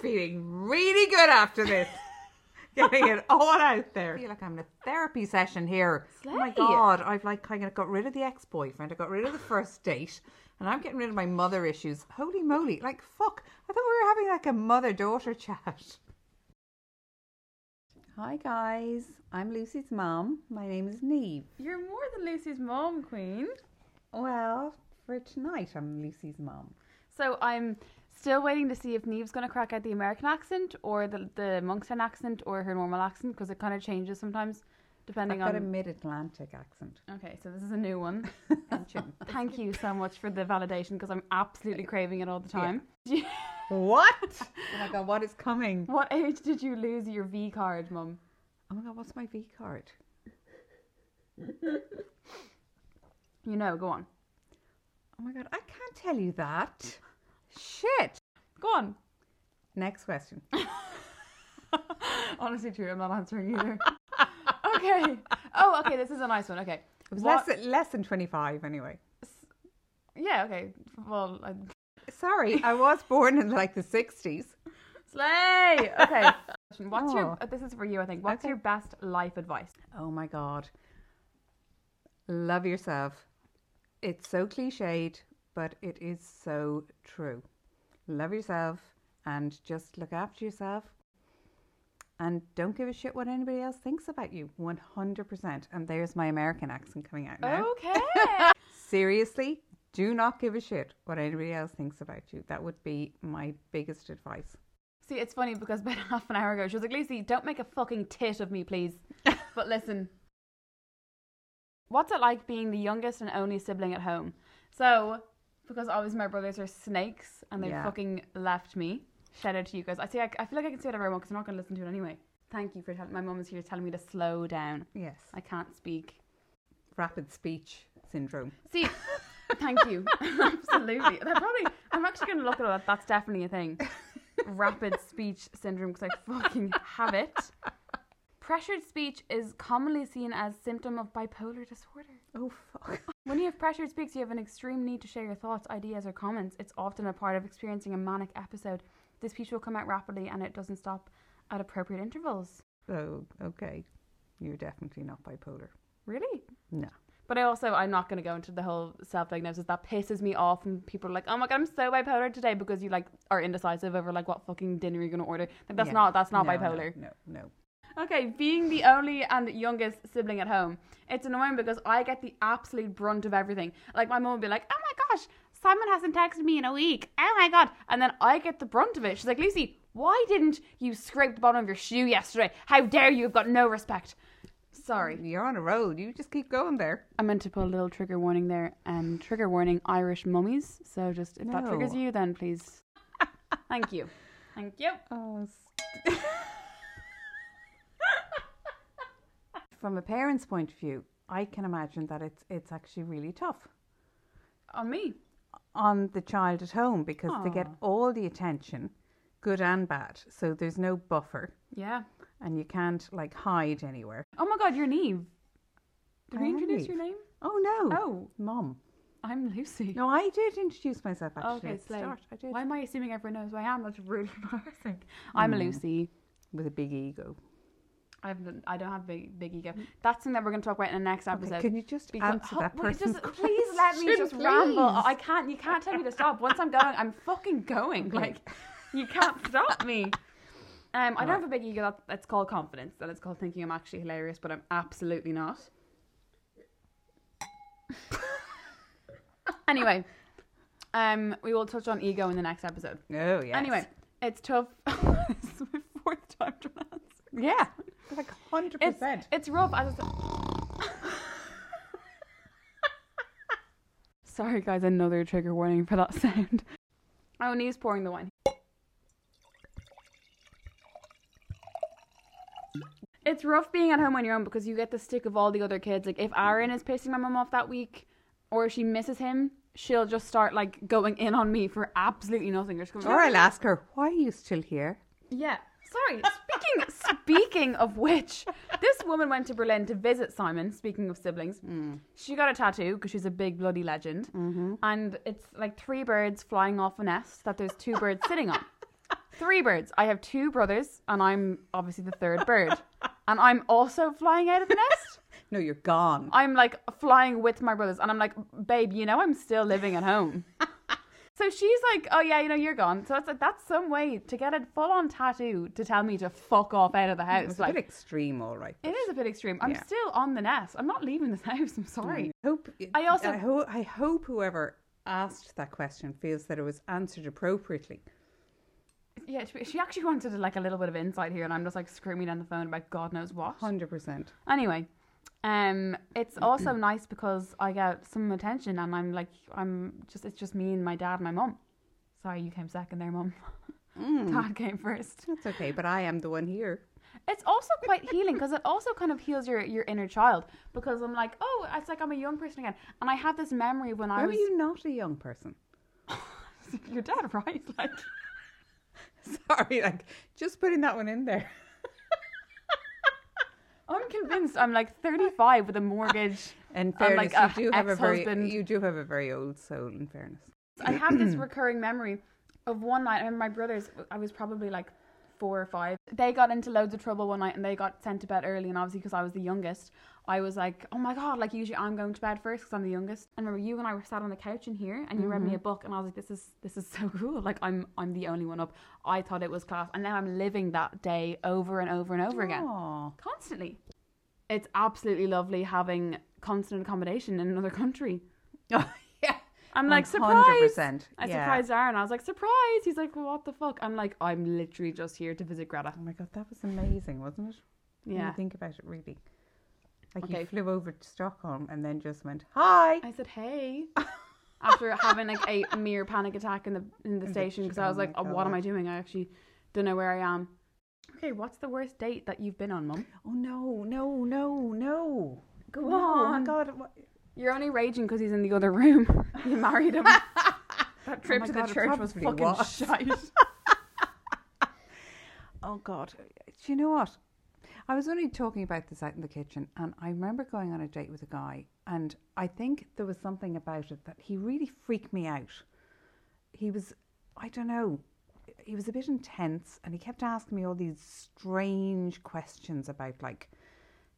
feeling really good after this. Getting it all out there. I feel like I'm in a therapy session here. Oh my god, I've like kind of got rid of the ex-boyfriend. I got rid of the first date, and I'm getting rid of my mother issues. Holy moly! Like fuck, I thought we were having like a mother-daughter chat. Hi guys, I'm Lucy's mom. My name is Niamh. You're more than Lucy's mom, Queen. Well, for tonight, I'm Lucy's mom. So I'm still waiting to see if Niamh's going to crack out the American accent or the the Monkstown accent or her normal accent because it kind of changes sometimes depending I've got a mid-Atlantic accent. Okay, so this is a new one. Thank you so much for the validation because I'm absolutely craving it all the time. what? Oh my god, what is coming? What age did you lose your V card, Mum? Oh my god, what's my V card? You know, go on. Oh my god, I can't tell you that. Shit. Go on. Next question. Honestly, true. I'm not answering either. okay. Oh, okay. This is a nice one. Okay. It was less, than- less than 25 anyway. Yeah. Okay. Well, I... Sorry, I was born in like the 60s. slay. Okay. What's your? Oh. This is for you. I think. What's Okay. your best life advice? Oh my god. Love yourself. It's so cliched, but it is so true. Love yourself and just look after yourself. And don't give a shit what anybody else thinks about you. 100%. And there's my American accent coming out now. Okay. Seriously, do not give a shit what anybody else thinks about you. That would be my biggest advice. See, it's funny because about half an hour ago, she was like, "Lucy, don't make a fucking tit of me, please." but listen, what's it like being the youngest and only sibling at home? So, because obviously my brothers are snakes and they Yeah. fucking left me. Shout out to you guys. I see. I, I feel like I can say whatever I want because I'm not going to listen to it anyway. Thank you for telling. My mum is here telling me to slow down. Yes. I can't speak. Rapid speech syndrome. See, thank you. Absolutely. That probably. I'm actually going to look at that. That's definitely a thing. Rapid speech syndrome because I fucking have it. Pressured speech is commonly seen as symptom of bipolar disorder. Oh, fuck. When you have pressured speech, you have an extreme need to share your thoughts, ideas, or comments. It's often a part of experiencing a manic episode. This speech will come out rapidly and it doesn't stop at appropriate intervals. Oh, okay. You're definitely not bipolar. Really? No. But I also, I'm not going to go into the whole self diagnosis. That pisses me off. And people are like, oh my God, I'm so bipolar today because you like are indecisive over like what fucking dinner you're going to order. Like, that's Yeah. not, that's not No, bipolar. No, no. no. Okay, being the only and youngest sibling at home, it's annoying because I get the absolute brunt of everything. Like my mum would be like, "Oh my gosh, Simon hasn't texted me in a week. Oh my god!" And then I get the brunt of it. She's like, "Lucy, why didn't you scrape the bottom of your shoe yesterday? How dare you? You've got no respect." Sorry, You're on a roll. You just keep going there. I meant to put a little trigger warning there. Um, trigger warning: Irish mummies. So just if that triggers you, then please. Thank you. Thank you. Oh. From a parent's point of view, I can imagine that it's it's actually really tough On me. on the child at home because they get all the attention, good and bad. So there's no buffer, Yeah. and you can't like hide anywhere. Oh my god, you're Niamh. Did I we introduce your name? Oh no, Oh, mom. I'm Lucy. No, I did introduce myself actually okay, at the start. I did Why am I assuming everyone knows who I am? That's really embarrassing. I'm a Mm. Lucy. with a big ego. I have I don't have big big ego. That's something that we're going to talk about in the next Okay, episode. can you just answer Oh, that just, please let me just ramble. please? I can't. You can't tell me to stop. Once I'm going, I'm fucking going. Okay. Like you can't stop me. Um, I don't have a big ego. That, that's called confidence. That it's called thinking I'm actually hilarious, but I'm absolutely not. anyway, um, we will touch on ego in the next episode. Oh yeah. Anyway, it's tough. this is my fourth time trying to answer. yeah, like hundred It's, percent. it's rough. I said. Sorry, guys. Another trigger warning for that sound. Oh, and he's pouring the wine. It's rough being at home on your own because you get the stick of all the other kids. Like if Aaron is pissing my mum off that week, or if she misses him, she'll just start like going in on me for absolutely nothing. Just going, Or I'll ask her, why are you still here? yeah. Sorry. Speaking speaking of which, this woman went to Berlin to visit Simon. Speaking of siblings, she got a tattoo because she's a big bloody legend, Mm-hmm. and it's like three birds flying off a nest that there's two birds sitting on. Three birds. I have two brothers, and I'm obviously the third bird. And I'm also flying out of the nest. No, you're gone. I'm like flying with my brothers, and I'm like, babe, you know, I'm still living at home. so she's like, oh yeah, you know, you're gone. So it's like that's some way to get a full on tattoo to tell me to fuck off out of the house. It's like a bit extreme, all right. it is a bit extreme. I'm Yeah. still on the nest. I'm not leaving this house. I'm sorry. I hope. I also- I, ho- I hope whoever asked that question feels that it was answered appropriately. Yeah, she- she actually wanted like a little bit of insight here, and I'm just like screaming on the phone about God knows what. Hundred percent. Anyway, um, it's also nice because I get some attention, and I'm like, I'm just, it's just me and my dad and my mum. Sorry, you came second there, mum. Dad came first. That's okay, but I am the one here. It's also quite healing because it also kind of heals your your inner child because I'm like, oh, it's like I'm a young person again, and I have this memory of when I How are was. you not a young person? You're dead right, like. Sorry, like just putting that one in there. I'm convinced I'm like 35 with a mortgage. And fairness, like a you do have a very ex-husband. you do have a very old soul. In fairness, I have this recurring memory of one night. I remember my brothers. I was probably like four or five. They got into loads of trouble one night, and they got sent to bed early. And obviously, because I was the youngest, I was like, "Oh my god!" Like usually, I'm going to bed first because I'm the youngest. And remember, you and I were sat on the couch in here, and you read me a mm-hmm. book, and I was like, "This is this is so cool!" Like I'm I'm the only one up. I thought it was class, and now I'm living that day over and over and over again, constantly. It's absolutely lovely having constant accommodation in another country. Oh, yeah. I'm like surprised. 100%, I yeah. surprised Aaron. I was like surprised. He's like, well, what the fuck? I'm like, I'm literally just here to visit Greta. Oh my god, that was amazing, wasn't it? When Yeah. you think about it, really. Like Okay. you flew over to Stockholm and then just went hi. I said, hey. After having like a mere panic attack in the in the station because I oh was like, oh, what am I doing? I actually don't know where I am. Okay, what's the worst date that you've been on, Mum? Oh no, no, no, no. Go No, Oh my on. god. what- You're only raging because he's in the other room. you married him. that trip oh my to God, the church was fucking was. shite. Oh god. Do you know what? I was only talking about this out in the kitchen and I remember going on a date with a guy and I think there was something about it that he really freaked me out. He was I don't know. He was a bit intense and he kept asking me all these strange questions about like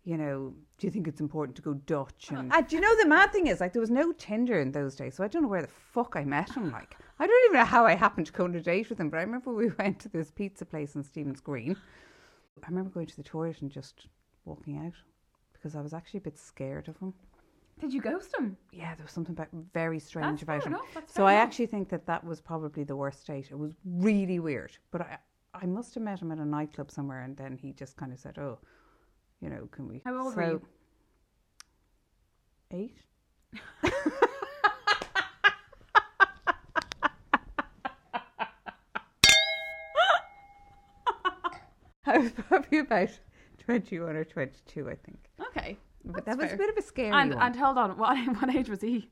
you know, do you think it's important to go Dutch? Uh, and, and do you know the mad thing is, like, there was no Tinder in those days, so I don't know where the fuck I met him. Like, I don't even know how I happened to go on a date with him, but I remember we went to this pizza place in Stephen's Green. I remember going to the toilet and just walking out because I was actually a bit scared of him. Did you ghost him? Yeah, there was something very strange That's about him. enough, So I enough. actually think that that was probably the worst date. It was really weird, but I I must have met him at a nightclub somewhere, and then he just kind of said, "Oh, you know, can we?" How old so, were you? Eight. I was probably about twenty-one or twenty-two, I think. Okay. But that was fair. a bit of a scary And one. and hold on, what what age was he?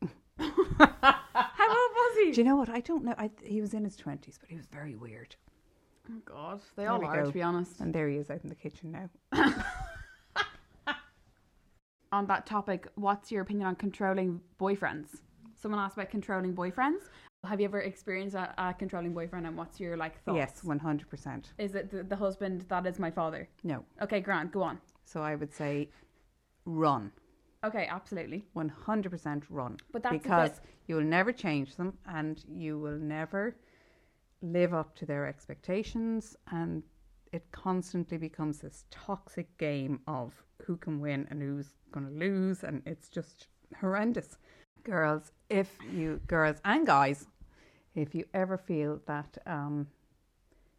How old was he? Do you know what? I don't know. I, he was in his twenties, but he was very weird. Oh God, they There all are go. to be honest. And there he is out in the kitchen now. On that topic, what's your opinion on controlling boyfriends? Someone asked about controlling boyfriends. Have you ever experienced a, a controlling boyfriend, and what's your like thoughts? Yes, one hundred percent. Is it the, the husband that is my father? No. Okay, Grant, go on. So I would say run. Okay, absolutely. 100% run. But that's because you will never change them and you will never live up to their expectations and it constantly becomes this toxic game of who can win and who's going to lose and it's just horrendous. Girls, if you girls and guys, if you ever feel that um,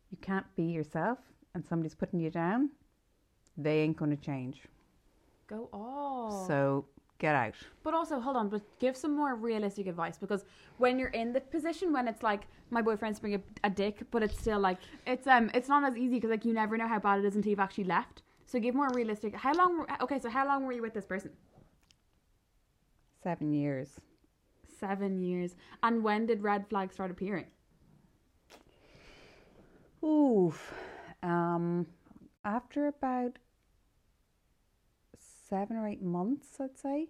you can't be yourself and somebody's putting you down, they ain't going to change. Go on. So get out. But also, hold on, but give some more realistic advice because when you're in the position when it's like my boyfriend's being a, a dick, but it's still like it's um it's not as easy because like you never know how bad it is until you've actually left. So give more realistic. How long? Okay, so how long were you with this person? Seven years. Seven years. And when did red flags start appearing? Oof. Um, after about seven or eight months, I'd say.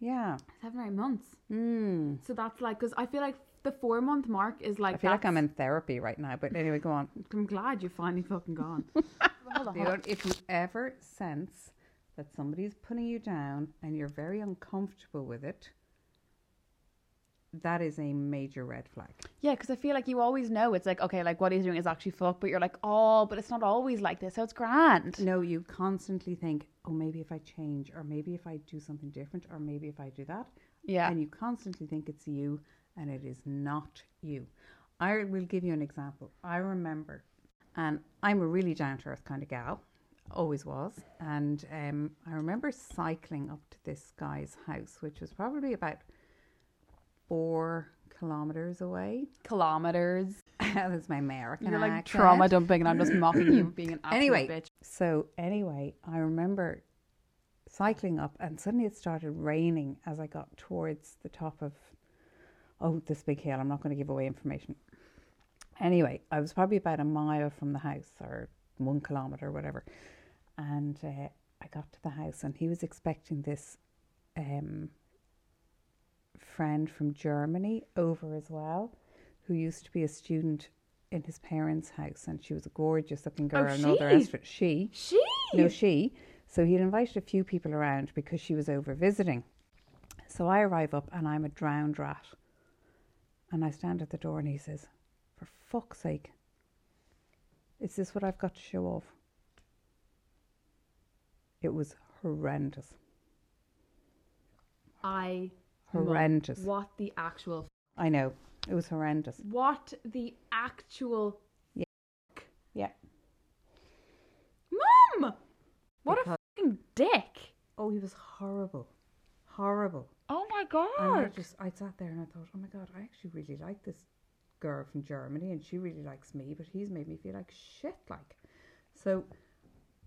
Yeah. Seven or eight months. Mm. So that's like because I feel like the four month mark is like. I feel like I'm in therapy right now, but anyway, go on. I'm glad you're finally fucking gone. hold on, You hold on. know, if you ever sense that somebody's putting you down and you're very uncomfortable with it, that is a major red flag. Yeah, because I feel like you always know it's like okay, like what he's doing is actually fuck, but you're like, oh, but it's not always like this, so it's grand. No, you constantly think, oh, maybe if I change, or maybe if I do something different, or maybe if I do that. Yeah. And you constantly think it's you, and it is not you. I will give you an example. I remember, and I'm a really down to earth kind of gal, always was. And um, I remember cycling up to this guy's house, which was probably about four kilometers away. Kilometers. That's my American You're like accent. trauma dumping, and I'm just mocking you being an absolute Anyway, bitch. So anyway, I remember cycling up, and suddenly it started raining as I got towards the top of oh this big hill. I'm not going to give away information. Anyway, I was probably about a mile from the house, or one kilometer, or whatever, and uh, I got to the house, and he was expecting this um, friend from Germany over as well, who used to be a student in his parents' house, and she was a gorgeous looking oh, girl, and all the she? rest of it. She, She. no, she. So he'd invited a few people around because she was over visiting. So I arrive up and I'm a drowned rat. And I stand at the door and he says, For fuck's sake, is this what I've got to show off? It was horrendous. I. Horrendous. What the actual. I know. It was horrendous. What the actual. Yeah. Mom, What Because- a fucking dick. Oh, he was horrible. Horrible. Oh my And I god. just, I sat there and I thought, oh my God, I actually really like this girl from Germany and she really likes me, but he's made me feel like shit. Like, so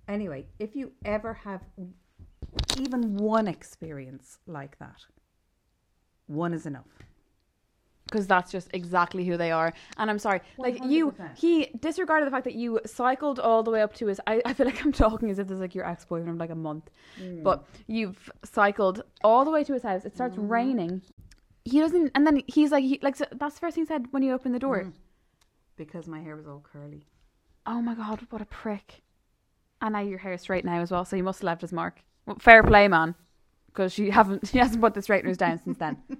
anyway, if you ever have even one experience like that, one is enough. Because that's just exactly who they are. And I'm sorry. Like, you. 100%. He disregarded the fact that you cycled all the way up to his. I, I feel like I'm talking as if this is like your ex boyfriend of like a month. Mm. But you've cycled all the way to his house. It starts mm-hmm. raining. He doesn't. And then he's like, he, like, so that's the first thing he said when you opened the door. Mm. Because my hair was all curly. Oh my god, what a prick. And now your hair's straight now as well, so you must have left his mark. Well, fair play, man. Because you haven't, she hasn't put the straighteners down since then.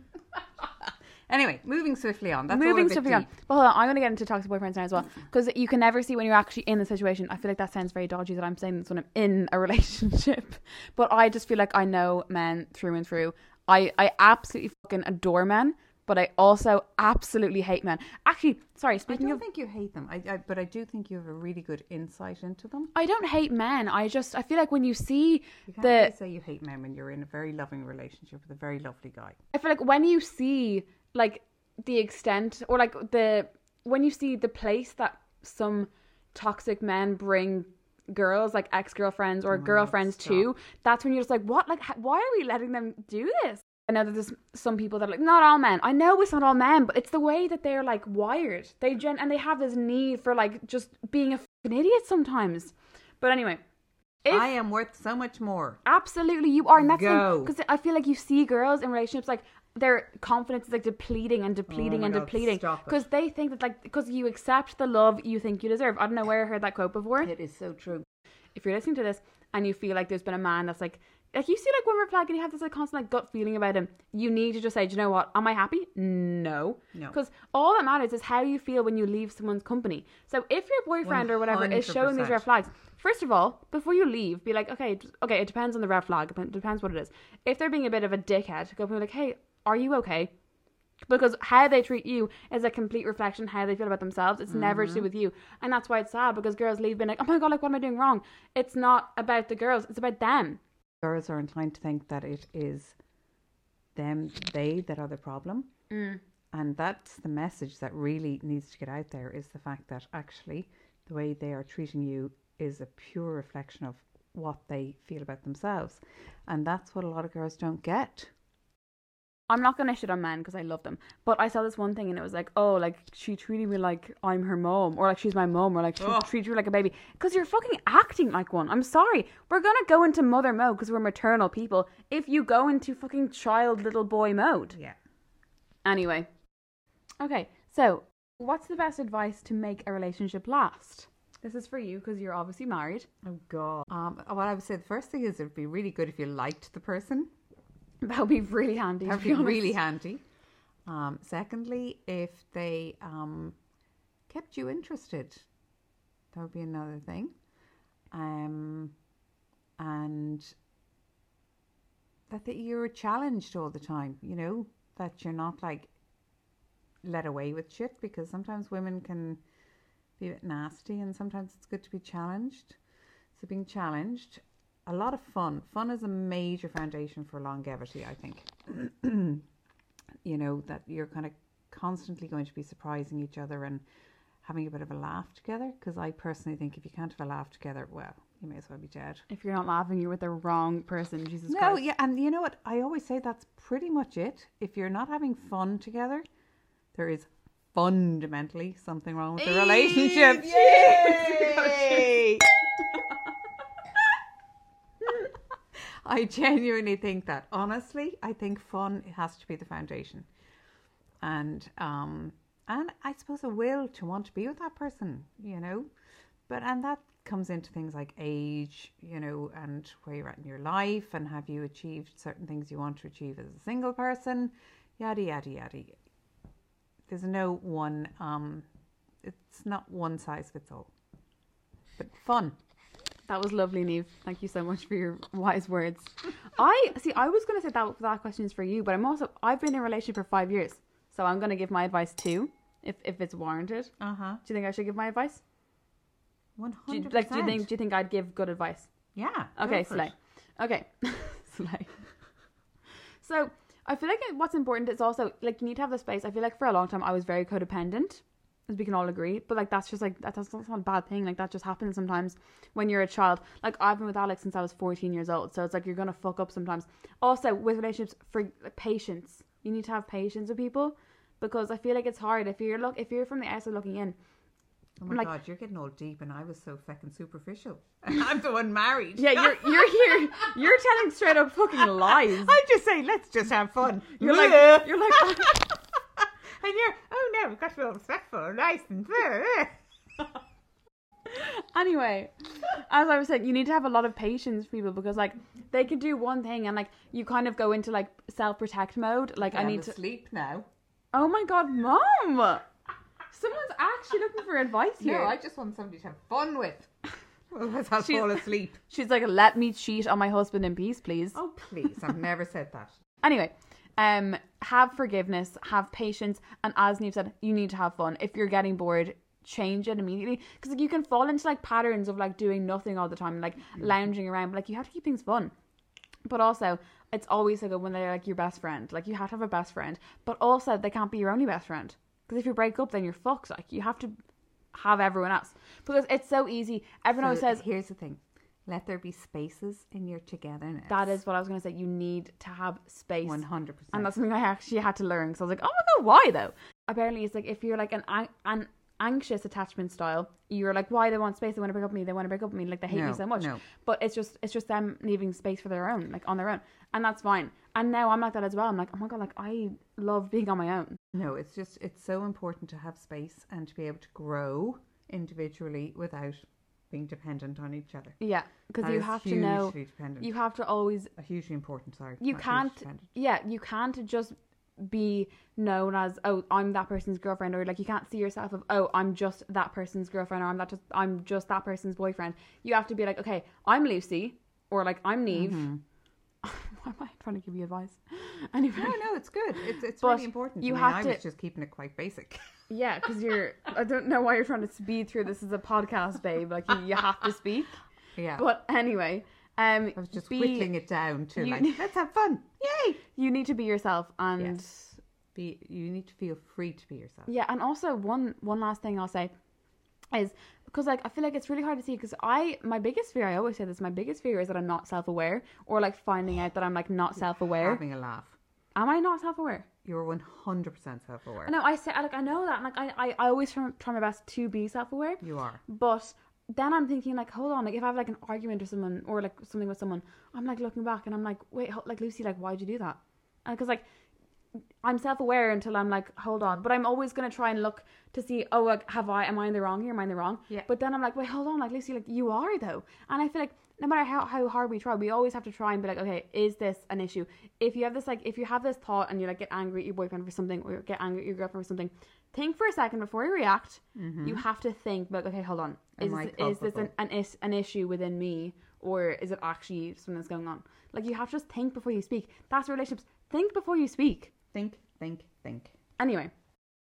Anyway, moving swiftly on. That's all a Moving swiftly on. deep. But hold on, I'm going to get into toxic boyfriends now as well. Because you can never see when you're actually in the situation. I feel like that sounds very dodgy that I'm saying this when I'm in a relationship. But I just feel like I know men through and through. I, I absolutely fucking adore men, but I also absolutely hate men. Actually, sorry, speaking I don't of. think you hate them, I, I, but I do think you have a really good insight into them. I don't hate men. I just I feel like when you see You can't the really say you hate men when you're in a very loving relationship with a very lovely guy. I feel like when you see like the extent or like the when you see the place that some toxic men bring girls like ex-girlfriends or girlfriends to that's when you're just like what like why are we letting them do this I know that there's some people that are like not all men I know it's not all men but it's the way that they're like wired they gen and they have this need for like just being a fucking idiot sometimes but anyway if I am worth so much more. Absolutely, you are. And that's because I feel like you see girls in relationships like their confidence is like depleting and depleting Oh and God, depleting because they think that like because you accept the love you think you deserve. I don't know where I heard that quote before. It is so true. If you're listening to this and you feel like there's been a man that's like like you see like when we're flag and you have this like constant like gut feeling about him, you need to just say, Do you know what? Am I happy? No. No. Because all that matters is how you feel when you leave someone's company. So if your boyfriend or whatever is showing these red flags, first of all, before you leave, be like, okay, okay, it depends on the red flag. It depends what it is. If they're being a bit of a dickhead, go be like, hey, are you okay? Because how they treat you is a complete reflection how they feel about themselves. It's never to do mm-hmm. with you. And that's why it's sad because girls leave being like, oh my God, like, what am I doing wrong? It's not about the girls, it's about them. Girls are inclined to think that it is them, they that are the problem. Mm. And that's the message that really needs to get out there is the fact that actually the way they are treating you is a pure reflection of what they feel about themselves. And that's what a lot of girls don't get. I'm not gonna shit on men because I love them, but I saw this one thing and it was like, oh, like she treated me like I'm her mom, or like she's my mom, or like she Ugh. treated you like a baby. Because you're fucking acting like one. I'm sorry. We're gonna go into mother mode because we're maternal people. If you go into fucking child little boy mode, Yeah. anyway. Okay, so what's the best advice to make a relationship last? This is for you because you're obviously married. Oh God. Um, what I would say the first thing is it'd be really good if you liked the person. That would be really handy. to That'd be be really handy. Um, secondly, if they um, kept you interested, that would be another thing. Um, and that, that you're challenged all the time, you know, that you're not like let away with shit because sometimes women can be a bit nasty and sometimes it's good to be challenged. So being challenged, a lot of fun. Fun is a major foundation for longevity, I think. you know, that you're kind of constantly going to be surprising each other and having a bit of a laugh together. Because I personally think if you can't have a laugh together, well, you may as well be dead. If you're not laughing, you're with the wrong person. Jesus No, Christ. yeah, and you know what? I always say that's pretty much it. If you're not having fun together, there is fundamentally something wrong with the relationship. Yay! I genuinely think that. Honestly, I think fun has to be the foundation, and um, and I suppose a will to want to be with that person. You know, but and that comes into things like age, you know, and where you're at in your life, and have you achieved certain things you want to achieve as a single person, yada yada yada. There's no one. Um, it's not one size fits all, but fun. That was lovely, Niamh. Thank you so much for your wise words. I see. I was going to say that that question is for you, but I'm also I've been in a relationship for five years, so I'm going to give my advice too, if if it's warranted. Uh huh. Do you think I should give my advice? One Do hundred like, do you think do you think I'd give good advice? Yeah. Okay, slay. it. Okay, slay. So I feel like what's important is also like you need to have the space. I feel like for a long time I was very codependent, as we can all agree. But like that's just like that- that's, that's not a bad thing. Like that just happens sometimes when you're a child. Like I've been with Alex since I was 14 years old, so it's like you're gonna fuck up sometimes. Also with relationships, for like, patience, you need to have patience with people because I feel like it's hard if you're look if you're from the outside looking in. Oh my Like- god, you're getting all deep, and I was so fucking superficial. I'm the one married. Yeah, you're you're here. You're telling straight up fucking lies. I just say, let's just have fun. You're like you're like. and you're, oh no, we've got to be all respectful, nice, and Anyway, as I was saying, you need to have a lot of patience, people, because like they can do one thing and like you kind of go into like self protect mode. Like I need to. sleep now. Oh my god, mom! Someone's actually looking for advice here. No, I just want somebody to have fun with. Otherwise, I'll She's- fall asleep. She's like, let me cheat on my husband in peace, please. Oh please, I've never said that. Anyway, um, have forgiveness, have patience, and as Niamh said, you need to have fun. If you're getting bored, change it immediately because like you can fall into like patterns of like doing nothing all the time, like lounging around. But like you have to keep things fun. But also, it's always so good when they're like your best friend. Like you have to have a best friend, but also they can't be your only best friend because if you break up, then you're fucked. Like you have to have everyone else because it's so easy. Everyone always says here's the thing: let there be spaces in your togetherness. that is what I was gonna say. You need to have space. one hundred percent. And that's something I actually had to learn. because I was like, oh my god, why though? Apparently, it's like if you're like an an, an anxious attachment style, you're like, why they want space? They want to break up with me. They want to break up with me. Like they hate me so much. no. But it's just it's just them leaving space for their own, like on their own, and that's fine. And now I'm like that as well. I'm like, oh my god, like I love being on my own. No, it's just it's so important to have space and to be able to grow individually without being dependent on each other. Yeah, because you have to know. dependent. You have to always A hugely important. Sorry, you can't yeah you can't just be known as oh i'm that person's girlfriend or like you can't see yourself of oh i'm just that person's girlfriend or i'm that just i'm just that person's boyfriend you have to be like okay i'm lucy or like i'm niamh Mm-hmm. Why am i trying to give you advice anyway No, no, it's good. It's it's But really important. you I mean, have I to- was just keeping it quite basic. yeah because you're i don't know why you're trying to speed through this is a podcast babe like you, you have to speak yeah, but anyway um I was just be- whittling it down to like let's have fun. Yay! you need to be yourself and Yes. Be you need to feel free to be yourself. Yeah, and also one one last thing I'll say is because like I feel like it's really hard to see because I my biggest fear I always say this my biggest fear is that I'm not self aware or like finding out that I'm like not self aware. Having a laugh. Am I not self aware? You're one hundred percent self aware. No, I say I, like I know that and, like I, I I always try, try my best to be self aware, You are. but then I'm thinking like hold on like if I have like an argument or someone or like something with someone I'm like looking back and I'm like wait like Lucy like why'd you do that? Because like I'm self aware until I'm like, hold on. But I'm always gonna try and look to see, oh, like, have I? Am I in the wrong here? Am I in the wrong? Yeah. But then I'm like, wait, hold on, like Lucy, like you are though. And I feel like no matter how, how hard we try, we always have to try and be like, okay, is this an issue? If you have this like, if you have this thought and you like get angry at your boyfriend for something or get angry at your girlfriend for something, think for a second before you react. You have to think, like, okay, hold on, is this, is this an, an is an issue within me or is it actually something that's going on? Like you have to just think before you speak. That's relationships. Think before you speak. Think, think, think. Anyway,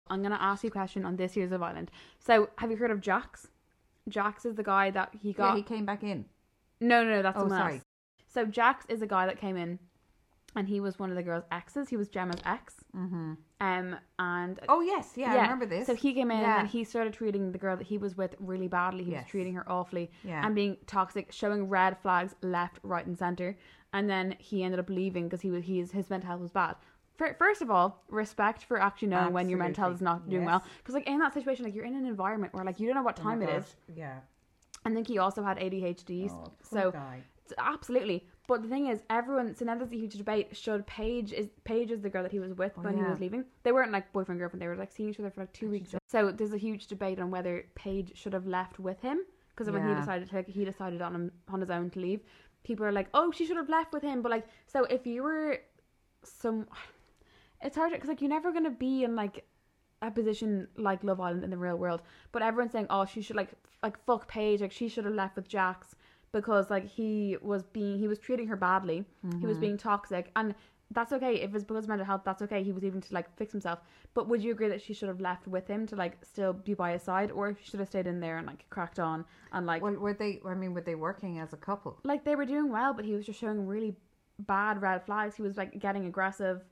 I'm gonna ask you a question on this year's Love Island. So, have you heard of Jax? Jax is the guy that he got. Yeah, he came back in. No, no, no, that's Oh, sorry. else. So Jax is a guy that came in, and he was one of the girls' exes. He was Gemma's ex. Mm-hmm. Um, and Oh yes, yeah, I remember this. So he came in Yeah. and he started treating the girl that he was with really badly. He Yes. was treating her awfully Yeah. and being toxic, showing red flags left, right, and center. And then he ended up leaving because he was his his mental health was bad. Fir- First of all, respect for actually knowing when your mental health is not doing well. Because like in that situation, like you're in an environment where like you don't know what Oh time it is. Yeah. I think he also had ADHD. Oh, so guy. Absolutely. But the thing is, everyone, so now there's a huge debate. Should Paige is Paige is the girl that he was with Oh, when he was leaving? They weren't like boyfriend girlfriend. They were like seeing each other for like two weeks. So there's a huge debate on whether Paige should have left with him because when he decided to, he decided on him on his own to leave. People are like, oh, she should have left with him. But like, so if you were some, it's hard because like you're never gonna be in like a position like Love Island in the real world. But everyone's saying, oh, she should like f- like fuck Paige, like she should have left with Jax because like he was being he was treating her badly. He Mm-hmm. was being toxic, and that's okay if it's because of mental health. That's okay. He was even to like fix himself. But would you agree that she should have left with him to like still be by his side, or she should have stayed in there and like cracked on and like Well, were they? I mean, were they working as a couple? like they were doing well, but he was just showing really bad red flags. He was like getting aggressive.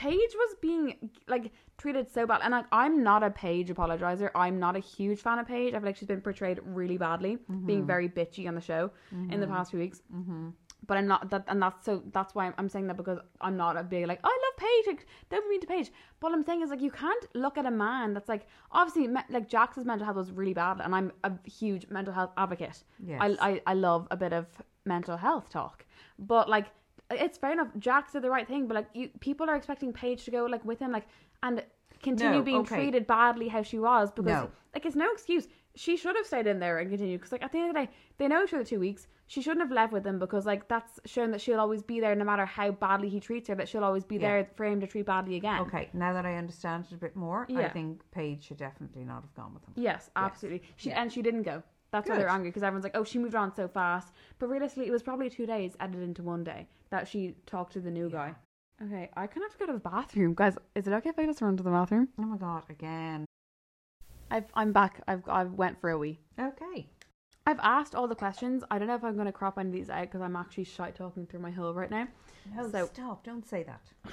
Paige was being like treated so bad, and like I'm not a Paige apologizer. I'm not a huge fan of Paige. I feel like she's been portrayed really badly, being very bitchy on the show in the past few weeks. Mm-hmm. But I'm not that, and that's so that's why I'm, I'm saying that because I'm not a big like I love Paige. Don't mean to Paige. But what I'm saying is like you can't look at a man that's like obviously me, like Jax's mental health was really bad, and I'm a huge mental health advocate. Yes. I, I I love a bit of mental health talk, but like it's fair enough. Jack did the right thing, but like you people are expecting Paige to go like with him like and continue No, being okay. treated badly how she was because No. like it's no excuse. She should have stayed in there and continued because like at the end of the day they know each other two weeks. She shouldn't have left with him because like that's shown that she'll always be there no matter how badly he treats her. That she'll always be Yeah. there for him to treat badly again. Okay, now that I understand it a bit more, I Yeah. think Paige should definitely not have gone with him. Yes, absolutely. She Yeah. and she didn't go. That's why they're angry because everyone's like, "Oh, she moved on so fast." But realistically, it was probably two days added into one day that she talked to the new guy. Okay, I kind of have to go to the bathroom, guys. Is it okay if I just run to the bathroom? Oh my god, again. I've I'm back. I've I went for a wee. Okay. I've asked all the questions. I don't know if I'm going to crop any of these out because I'm actually shy talking through my hole right now. No, So- stop, don't say that.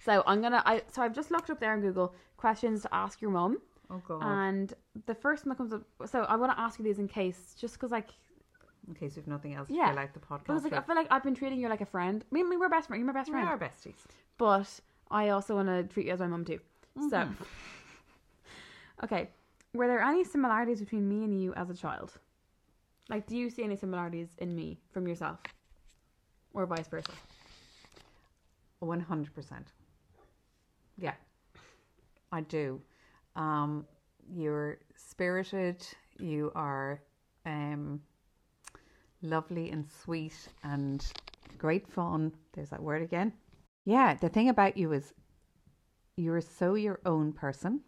So I'm gonna. I so I've just looked up there on Google questions to ask your mum, Oh god. and the first one that comes up. So I want to ask you these in case, just because like In case we've nothing else Yeah. out the podcast. because like I feel like I've been treating you like a friend. Me and me we're best friend. You're my best friend. we are besties. But I also want to treat you as my mum too. So Mhm. okay, were there any similarities between me and you as a child? Like, do you see any similarities in me from yourself, or vice versa? One hundred percent. Yeah, I do. Um, you're spirited. You are um, lovely and sweet and great fun. There's that word again. Yeah, the thing about you is you're so your own person,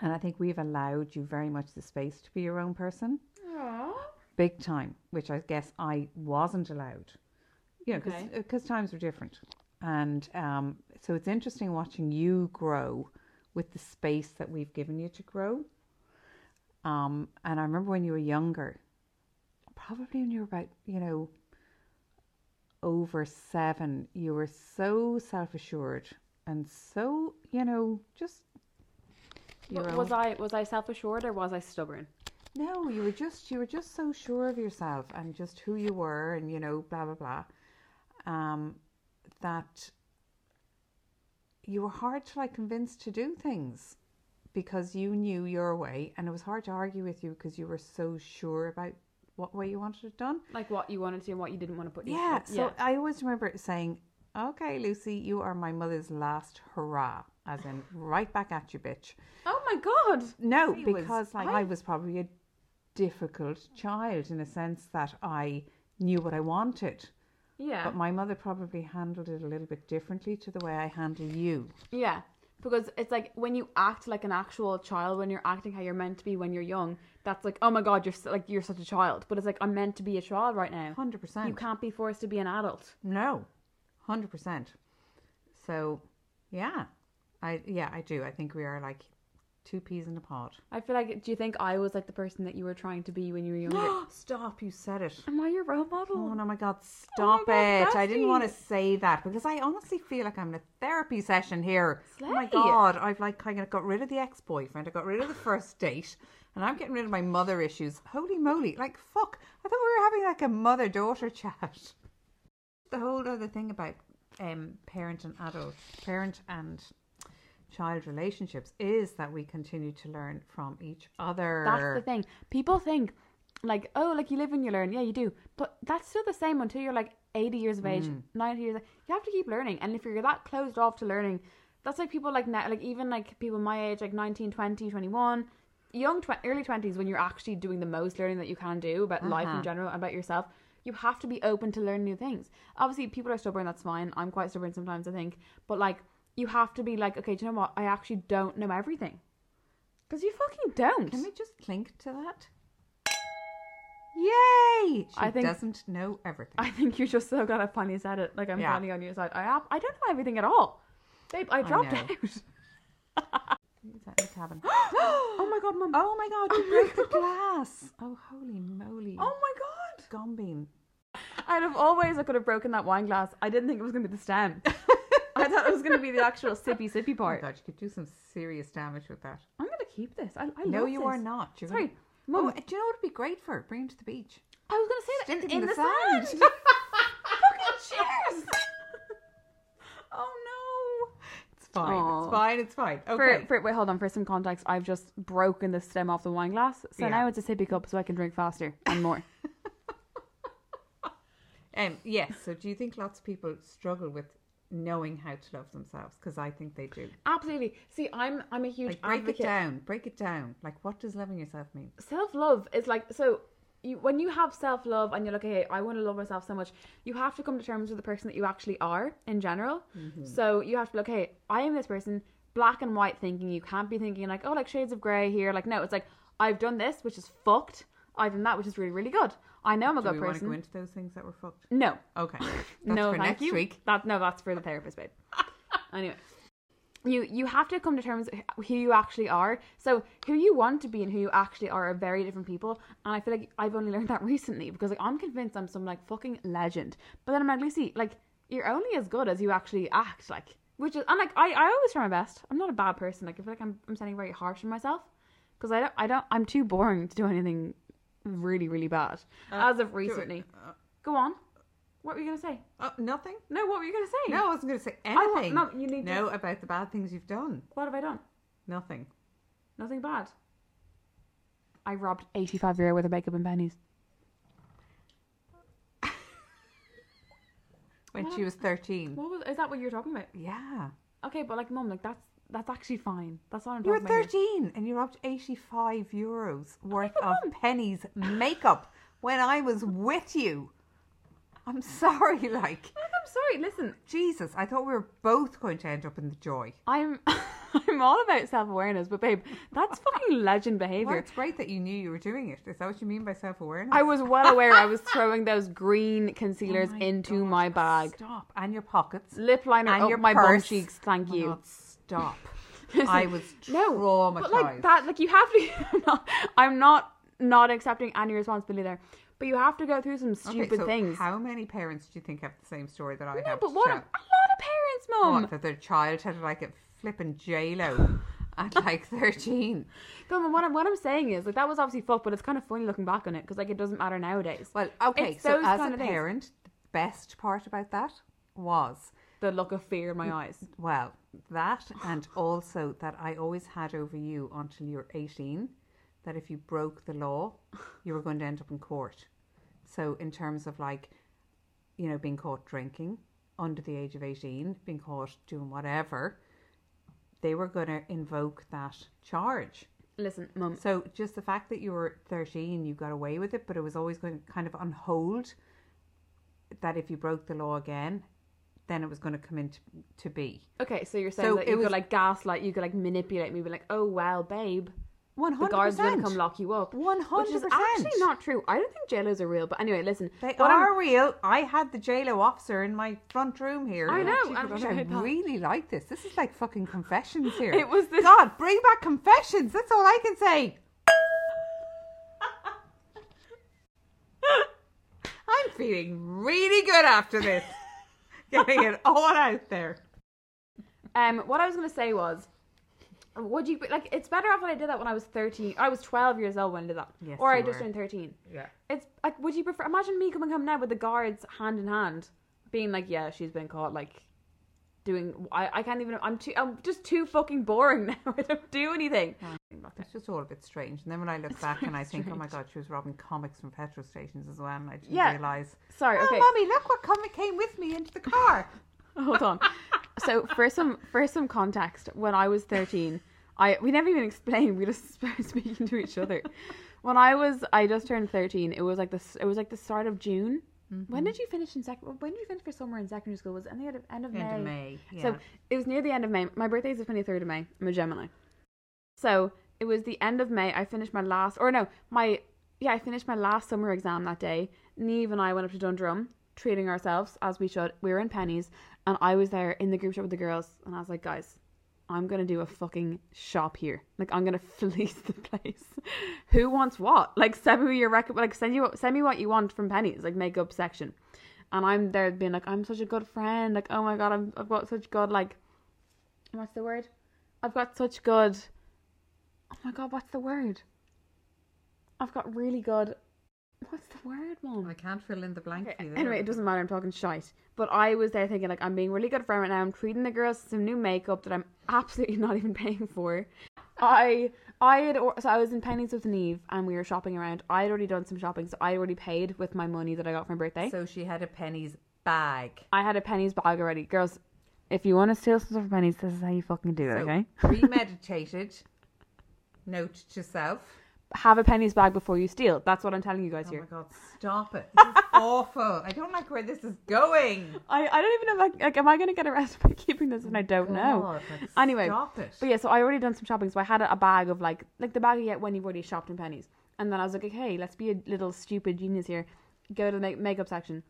and I think we've allowed you very much the space to be your own person, big time. Which I guess I wasn't allowed. You know, Okay. because times were different. And um, so it's interesting watching you grow with the space that we've given you to grow. Um, and I remember when you were younger, probably when you were about, you know, over seven, you were so self assured and so, you know, just. was own- I was I self assured or was I stubborn? no, you were just you were just so sure of yourself and just who you were and you know blah blah blah. Um, that you were hard to like convince to do things because you knew your way and it was hard to argue with you because you were so sure about what way you wanted it done. Like what you wanted to and what you didn't want to put. Yeah, into- so I always remember saying okay, Lucy, you are my mother's last hurrah, as in right back at you, bitch. Oh my god. No, was- because like I- I was probably a difficult child in a sense that I knew what I wanted, Yeah. but my mother probably handled it a little bit differently to the way I handle you. Yeah, because it's like when you act like an actual child, when you're acting how you're meant to be when you're young, that's like, oh my god, you're s- like you're such a child. But it's like I'm meant to be a child right now. Hundred percent. You can't be forced to be an adult. No, hundred percent. So, yeah, I yeah I do. I think we are like two peas in a pod. I feel like, do you think I was like the person that you were trying to be when you were younger? Stop! You said it. Am I your role model? Oh no, my God! Stop God, it! I didn't want to say that because I honestly feel like I'm in a therapy session here. Oh my God! I've like kind of got rid of the ex-boyfriend. I got rid of the first date, and I'm getting rid of my mother issues. Holy moly! Like fuck! I thought we were having like a mother-daughter chat. The whole other thing about um, parent and adult, parent and child relationships is that we continue to learn from each other. That's the thing. People think like, oh, like you live and you learn. Yeah, you do. But that's still the same until you're like 80 years of age, 90 years. You have to keep learning. And if you're that closed off to learning, that's like people like now, like even like people my age, like 19, 20, 21, young, tw- early 20s, when you're actually doing the most learning that you can do about life Uh-huh. in general, about yourself. You have to be open to learn new things. Obviously, people are stubborn. That's fine. I'm quite stubborn sometimes, I think. But like, you have to be like, okay, do you know what? I actually don't know everything. Because you fucking don't. Can we just clink to that? Yay! She I think- doesn't know everything. I think you're just so glad I finally said it. Like I'm Yeah. finally on your side. I I don't know everything at all. Babe, I dropped know. out. Who's that in the cabin? oh my god, mum. Oh my god, you broke the glass. Oh, holy moly. Oh my god. Gombeen. Out of all ways I could have broken that wine glass, I didn't think it was going to be the stem. I thought it was going to be the actual sippy sippy Oh part. god, you could do some serious damage with that. I'm going to keep this. I, I no, love you this. are not. You're Sorry, gonna- mum. Oh, do you know what would be great for? Bring it to the beach. I was going to say that in, in in the the sand. sand. Fucking cheers. oh no. It's fine. It's fine. It's fine. Okay. For, for wait, hold on. For some context, I've just broken the stem off the wine glass, so Yeah. now it's a sippy cup, so I can drink faster and more. um, yes. So, do you think lots of people struggle with knowing how to love themselves? Because I think they do. Absolutely. See, I'm I'm a huge Like, break advocate. it down. Break it down. Like, what does loving yourself mean? Self love is like so. You, when you have self love and you're like, hey, I want to love myself so much, you have to come to terms with the person that you actually are in general. Mm-hmm. So you have to be like, hey, I am this person, black and white thinking. You can't be thinking like, oh, like shades of grey here. Like, no, it's like I've done this, which is fucked. I've done that, which is really, really good. I know I'm a Do good we want to person. go into those things that were fucked? no, Okay. That's no, for thank next you. week. That no, that's for the therapist, babe. anyway, you you have to come to terms with who you actually are. So who you want to be and who you actually are are very different people. And I feel like I've only learned that recently because like I'm convinced I'm some like fucking legend. But then I'm like, Lucy, like you're only as good as you actually act. Like which is and like I I always try my best. I'm not a bad person. Like I feel like I'm I'm sounding very harsh on myself because I don't I don't I'm too boring to do anything really really bad as of recently. Uh, Go on. What were you gonna say? uh, nothing? No, what were you gonna say? No, I wasn't going to say want- anything. no, you need to- No, about the bad things you've done. What have I done? Nothing. Nothing bad. I robbed 85 euro worth of makeup and pennies. When What? she was 13. What was? Is that what you're talking about? Yeah. Okay, but like, mum, like that's that's actually fine. That's what I'm You were talking about. here. 13 and you robbed 85 euros worth of pennies makeup when I was with you. I'm sorry, like, I'm sorry. Listen, Jesus, I thought we were both going to end up in the joy. I'm I'm all about self awareness, but babe, that's fucking legend Well, behavior. it's great that you knew you were doing it. Is that what you mean by self awareness? I was well aware I was throwing those green concealers oh into my bag. Stop. And your pockets. Lip liner And up your my bum purse. cheeks. Thank Oh my you. God, stop. I was no, traumatized. But like that, like you have to. I'm not, I'm not not accepting any responsibility there, but you have to go through some Okay, stupid so things. How many parents do you think have the same story that I no, have? but what? A, a lot of parents, mum. What, that their child had like a flipping J Lo at like thirteen. No, but what I'm, what I'm saying is like that was obviously fucked, but it's kind of funny looking back on it because like it doesn't matter nowadays. Well, okay, It's so as a of things. parent, the best part about that was The look of fear in my eyes. well that, and also that I always had over you until you were eighteen. That if you broke the law, you were going to end up in court. So in terms of like, you know, being caught drinking under the age of 18 being caught doing whatever, they were going to invoke that charge. Listen, mum. So just the fact that you were 13, you got away with it, but it was always going kind of on hold that if you broke the law again, then it was going to come into to be. Okay, so you're saying So that it you was- could like gaslight, you could like manipulate me, be like, oh well, babe, 100%. the guards are gonna come lock you up. 100%. Which is actually not true. I don't think JLO's are real. But anyway, listen. They what I'm- are real. I had the JLo officer in my front room here. I know, Actually I forgot forgot I that. really like this. This is like fucking confessions here. It was God, bring back confessions. That's all I can say. I'm feeling really good after this. Getting it all out there. Um, what I was gonna say was, would you like? It's better off when I did that when I was thirteen. I was twelve years old when I did that, Yes, or I you just were. turned thirteen. Yeah. It's like, would you prefer? Imagine me coming home now with the guards hand in hand, being like, "Yeah, she's been caught." Like, doing. I, I can't even. I'm too. I'm just too fucking boring now. I don't do anything. It's just all a bit strange. And then when I look back and I think, oh my god, she was robbing comics from petrol stations as well, and I didn't Yeah. realise. Sorry. Oh, Okay. mummy, look what comic came with me into the car. Hold on. So for some for some context, when I was thirteen, I we never even explained. We just started speaking to each other. When I was, I just turned thirteen. It was like this. It was like the start of June. Mm-hmm. When did you finish in sec? When did you finish for summer in secondary school? Was it end of end of May? End of May. Yeah. So it was near the end of May. My birthday is the twenty third of May. I'm a Gemini. So it was the end of May. I finished my last, or no, my yeah, I finished my last summer exam that day. Niamh and I went up to Dundrum, treating ourselves as we should. We were in Penneys, and I was there in the group chat with the girls, and I was like, guys. I'm gonna do a fucking shop here. Like I'm gonna fleece the place. Who wants what? Like send me your record. Like send you send me what you want from Penneys. Like makeup section. And I'm there being like, I'm such a good friend. Like oh my god, I'm, I've got such good like what's the word? I've got such good. Oh my god, what's the word? I've got really good. What's the word, mom? I can't fill in the blank Okay, for you there. Anyway, it doesn't matter. I'm talking shite. But I was there thinking, like, I'm being really good friend right now. I'm treating the girls to some new makeup that I'm absolutely not even paying for. I I had so I was in Penneys with Niamh and we were shopping around. I had already done some shopping, so I already paid with my money that I got for my birthday. So she had a Penneys bag. I had a Penneys bag already. Girls, if you want to steal some stuff from Penneys, this is how you fucking do it, So okay? premeditated. Note to self. Have a Penneys bag before you steal. That's what I'm telling you guys oh here. Oh my god, stop it. This is awful. I don't like where this is going. I, I don't even know if I, like am I gonna get arrested by keeping this and I don't know. Like, Anyway, Stop it. But yeah, so I already done some shopping, so I had a, a bag of like like the bag you get when you've already shopped in Penneys. And then I was like, okay, let's be a little stupid genius here. Go to the make- makeup section,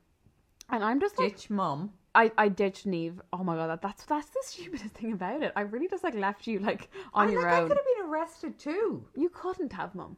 and I'm just like, Ditch mum. I I ditched Niamh. Oh my god, that, that's that's the stupidest thing about it. I really just like left you like on I, your like, I own. could have arrested too. You couldn't have, mum.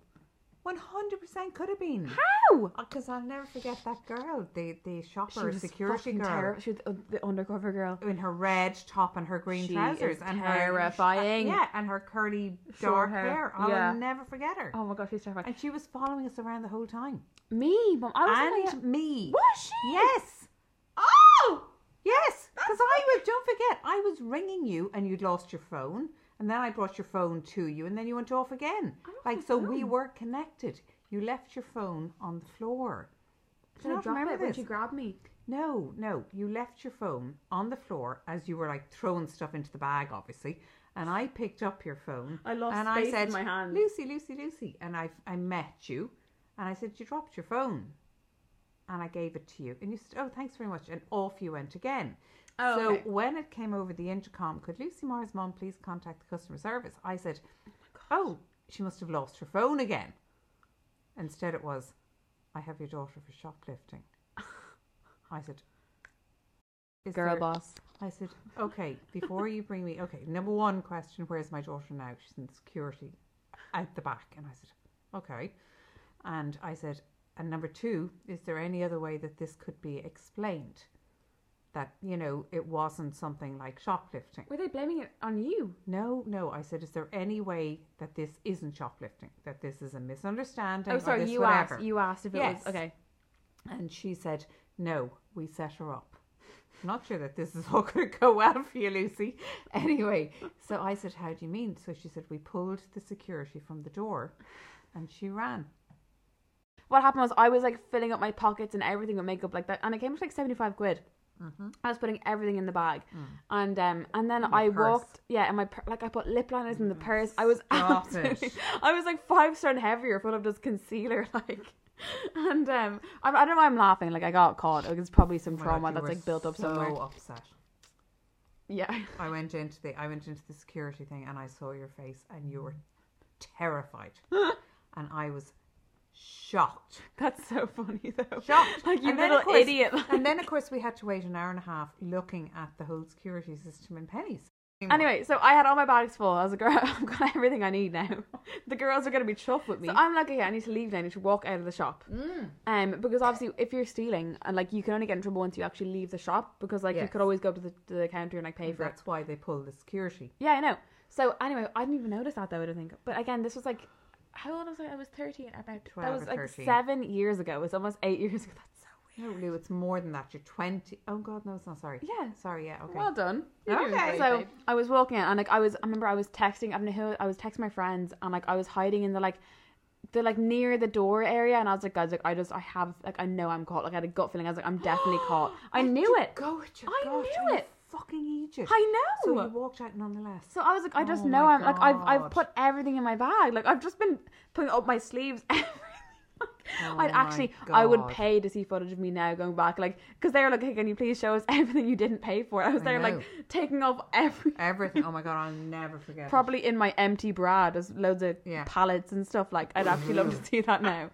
100% could have been. How? Uh, because I'll never forget that girl, the, the shopper, security girl. terri- She was the, the undercover girl. in her red top and her green She trousers and terrifying. her yeah and her curly dark hair. hair. I'll Yeah. never forget her. Oh my god, she's terrifying. And she was following us around the whole time. Me, mum. I was and me. was she? Yes. Oh. Yes. Because I was. Don't forget, I was ringing you and you'd lost your phone, and then I brought your phone to you, and then you went off again. Like so, oh. we were connected. You left your phone on the floor. Did I drop it when this? she grabbed me? No, no. You left your phone on the floor as you were like throwing stuff into the bag, obviously. And I picked up your phone. I lost and space I said, in my hand. Lucy, Lucy, Lucy. And I, I met you. And I said, You dropped your phone. And I gave it to you. And you said, Oh, thanks very much. And off you went again. Oh, so okay. when it came over the intercom, could Lucy Meagher's mom please contact the customer service? I said, oh, oh, she must have lost her phone again. Instead, it was, I have your daughter for shoplifting. I said, "Is Girl there-" boss. I said, okay, before you bring me, okay, number one question, where's my daughter now? She's in security out the back. And I said, okay. And I said, and number two, is there any other way that this could be explained? That, you know, it wasn't something like shoplifting. Were they blaming it on you? No, no. I said, is there any way that this isn't shoplifting? That this is a misunderstanding? Oh, sorry, you whatever? asked. You asked if it Yes. was okay. And she said, no, we set her up. Not sure that this is all going to go well for you, Lucy. Anyway, so I said, how do you mean? So she said, we pulled the security from the door and she ran. What happened was I was like filling up my pockets and everything with makeup like that, and it came to like seventy five quid. I was putting everything in the bag, Mm. and um, and then I purse. walked, yeah, and my pur- like I put lip liners in the purse. I was absolutely. I was like five stone heavier, full of just concealer, like. And um, I, I don't know why I'm laughing. Like I got caught. It was probably some trauma that's like built up so somewhere. upset. Yeah. I went into the I went into the security thing and I saw your face and you were terrified, and I was shocked. That's so funny though. Shocked. Like you And little course- idiot. And then of course we had to wait an hour and a half looking at the whole security system in Penneys. Anyway, so I had all my bags full. I was like, girl, I've got everything I need now. the girls are gonna be chuffed with me. So I'm like, okay, I need to leave now. I need to walk out of the shop. Mm. Um, because obviously, if you're stealing, and like you can only get in trouble once you actually leave the shop, because like you could always go to the, to the counter and like pay for it. That's why they pull the security. Yeah, I know. So anyway, I didn't even notice that though. I don't think. But again, this was like, how old was I? I was thirteen. About 12 that was like 13. seven years ago. It's almost eight years ago. That's so weird. No, Lou, it's more than that. You're 20. Oh, God, no, it's not. Sorry. Yeah. Sorry, yeah, okay. Well done. Okay. So I was walking out and like I was I remember I was texting I don't know who I was texting my friends and like I was hiding in the like the like near the door area and I was like guys like I just I have like I know I'm caught like I had a gut feeling I was like I'm definitely caught I knew it Go with your I gosh, knew it. Fucking Egypt. I know. So you walked out nonetheless. so I was like I just Oh know I'm like I've I've put everything in my bag like I've just been putting up my sleeves everything Oh I'd actually I would pay to see footage of me now going back like because they were like hey, can you please show us everything you didn't pay for I was I there know. like taking off every Everything. Oh my God, I'll never forget. it. probably in my empty bra. There's loads of Yeah. pallets and stuff. Like I'd actually love to see that now.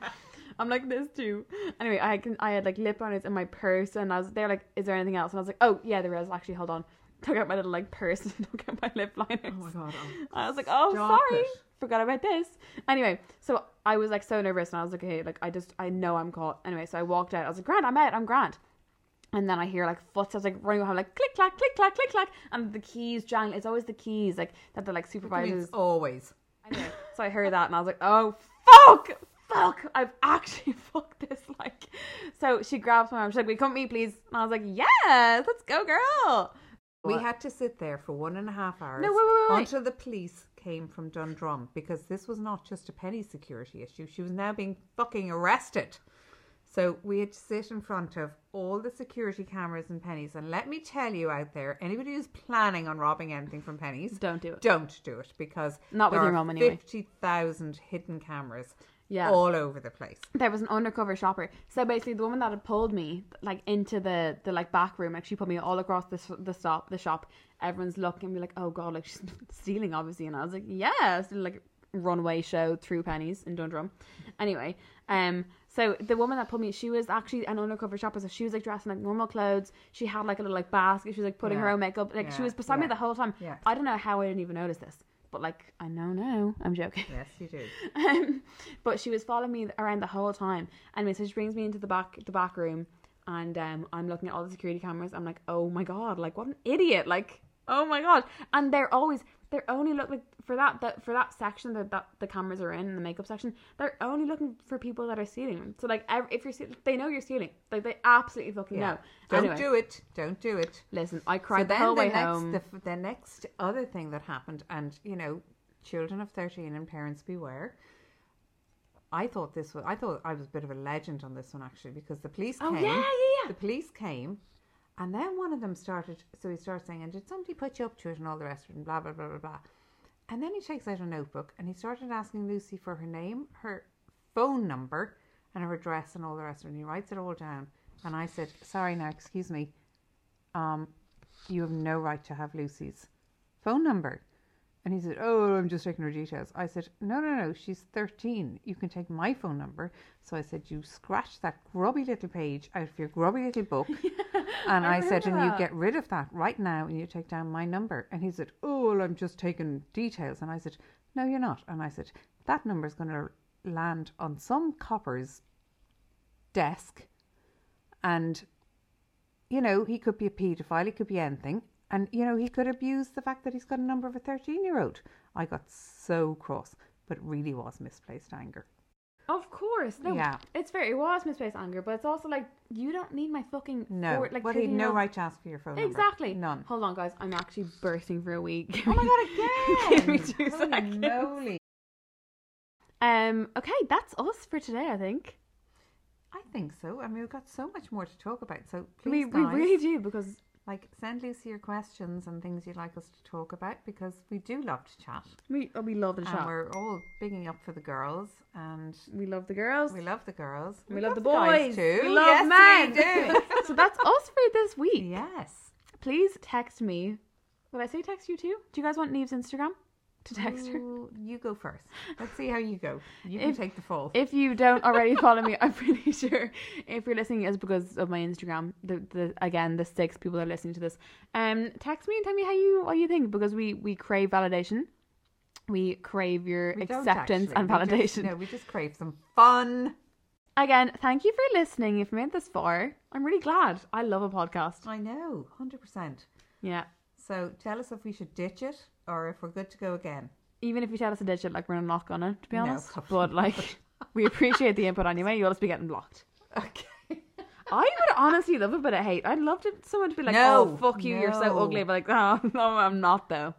I'm like this too. Anyway, I can I had like lip liners in my purse, and I was there like, is there anything else? And I was like, oh yeah, there is. Actually, hold on. Took out my little like purse and took out my lip liners. Oh my God. oh. I was like, oh sorry, it. forgot about this. Anyway, so I was like so nervous, and I was like, okay, like I just I know I'm caught. Anyway, so I walked out. I was like, Grant, I'm out. I'm Grant. And then I hear like footsteps like running behind, like click clack, click clack, click clack, and the keys jangling. It's always the keys like that. The like supervisors. always. Anyway, so I heard that and I was like, oh fuck, fuck, I've actually fucked this. Like, so she grabs my arm. She's like, "We come meet, please?" And I was like, "Yes, let's go, girl." We What? had to sit there for one and a half hours No, wait, wait, wait. until the police came from Dundrum because this was not just a penny security issue. She was now being fucking arrested. So we had to sit in front of all the security cameras and Penneys. And let me tell you out there, anybody who's planning on robbing anything from Penneys, Don't do it. don't do it because Not with your mum anyway. 50,000 hidden cameras Yeah. all over the place. There was an undercover shopper. So basically, the woman that had pulled me like into the the like back room, like she put me all across the the stop the shop. Everyone's looking and be like, "Oh god, like she's stealing, obviously." And I was like, "Yeah," still like runway show through Penneys in Dundrum. Anyway, um, so the woman that pulled me, she was actually an undercover shopper. So she was like dressed in like normal clothes. She had like a little like basket. She was like putting her own makeup. Like she was beside me the whole time. yeah. I don't know how I didn't even notice this, but like I know now. I'm joking. Yes, you do. Um, but she was following me around the whole time. Anyway, so she brings me into the back the back room, and um, I'm looking at all the security cameras. I'm like, oh my god, like what an idiot! Like, oh my god! And they're always they're only looking for that that for that section that, that the cameras are in the makeup section. They're only looking for people that are stealing. So like, if you're stealing, they know you're stealing. Like they absolutely fucking Yeah. know. Don't anyway, do it. Don't do it. listen, I So cried the then whole the way next, home. The, the next other thing that happened, and you know, children of thirteen and parents beware. I thought this was. I thought I was a bit of a legend on this one actually because the police oh came. yeah, yeah, yeah. The police came, and then one of them started. So he started saying, "And did somebody put you up to it?" And all the rest of it, and blah blah blah blah blah. And then he takes out a notebook and he started asking Lucy for her name, her phone number, and her address, and all the rest of it. And he writes it all down. And I said, "Sorry, now, excuse me. Um, you have no right to have Lucy's phone number." And he said, "Oh, I'm just taking her details." I said, "No, no, no. She's 13. You can take my phone number." So I said, "You scratch that grubby little page out of your grubby little book." And I I, said, and you get rid of that right now and you take down my number. And he said, oh, well, I'm just taking details. And I said, no, you're not. And I said, that number is going to land on some copper's desk. And, you know, he could be a paedophile, he could be anything. And, you know, he could abuse the fact that he's got a number of a 13 year old. I got so cross, but it really was misplaced anger. Of course, no. Yeah. It's fair. It was misplaced anger, but it's also like you don't need my fucking No, four- like but he had 13 no right to ask for your phone number. Exactly. None. Hold on, guys. I'm actually bursting for a week. Oh my god, again! Give me two Holy seconds. moly. Um. Okay, that's us for today. I think. I think so. I mean, we've got so much more to talk about. So please, We, we really do because like send Lucy your questions and things you'd like us to talk about because we do love to chat. we oh, we love the And chat. we're all bigging up for the girls, and We love the girls. we love the girls. We love the guys boys. too. We love yes, men. We do. so that's us for this week. yes. Please text me. Would I say text you too? Do you guys want Niamh's Instagram to text her? Ooh, you go first. Let's see how you go. You can If- take the fall. If you don't already follow me, I'm pretty sure if you're listening it's because of my Instagram. The the again the six people that are listening to this. Um, text me and tell me how you what you think because we we crave validation. We crave your We acceptance and validation. just- no, we just crave some fun. Again, thank you for listening. If you made this far, I'm really glad. I love a podcast. I know, hundred percent. Yeah. So tell us if we should ditch it or if we're good to go again. Even if you tell us to ditch it, like we're not gonna, to be No, honest. probably but like, we appreciate the input anyway. You'll just be getting blocked. Okay. I would honestly love a bit of hate. I'd love to someone to be like, No, "Oh, fuck you, you're so ugly," but like, "Oh, no, I'm not though."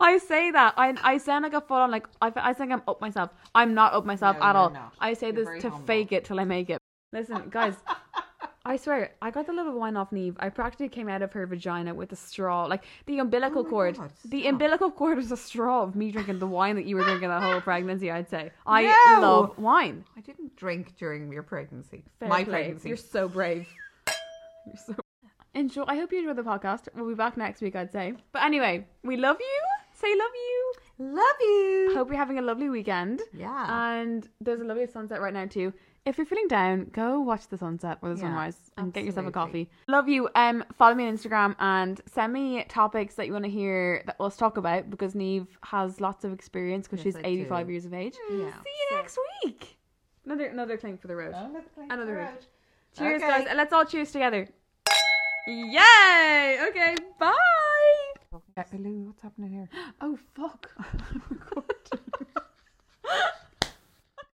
I say that I I sound like a full on like I, I think I'm up myself. I'm not up myself No, at you're all. not. I say You're this very to humble. fake it till I make it. Listen, guys. I swear, I got the love of wine off Niamh. I practically came out of her vagina with a straw. Like the umbilical Oh cord. God, the umbilical cord was a straw of me drinking the wine that you were drinking that whole pregnancy, I'd say. I No. love wine. I didn't drink during your pregnancy. Fair My play. pregnancy. You're so brave. You're so enjoy. I hope you enjoyed the podcast. We'll be back next week, I'd say. But anyway, we love you. Say love you. Love you. Hope you're having a lovely weekend. yeah. And there's a lovely sunset right now too. If you're feeling down, go watch the sunset or the Yeah, sunrise and get yourself a coffee. Love you. Um, follow me on Instagram and send me topics that you want to hear that us talk about because Niamh has lots of experience because Yes, she's I 85 do. years of age. Yeah. See you So- next week. Another another clink for the road. Another road. road. Cheers, Okay. guys. and Let's all cheers together. Yay! Okay, bye. Lou, what's happening here? Oh, fuck.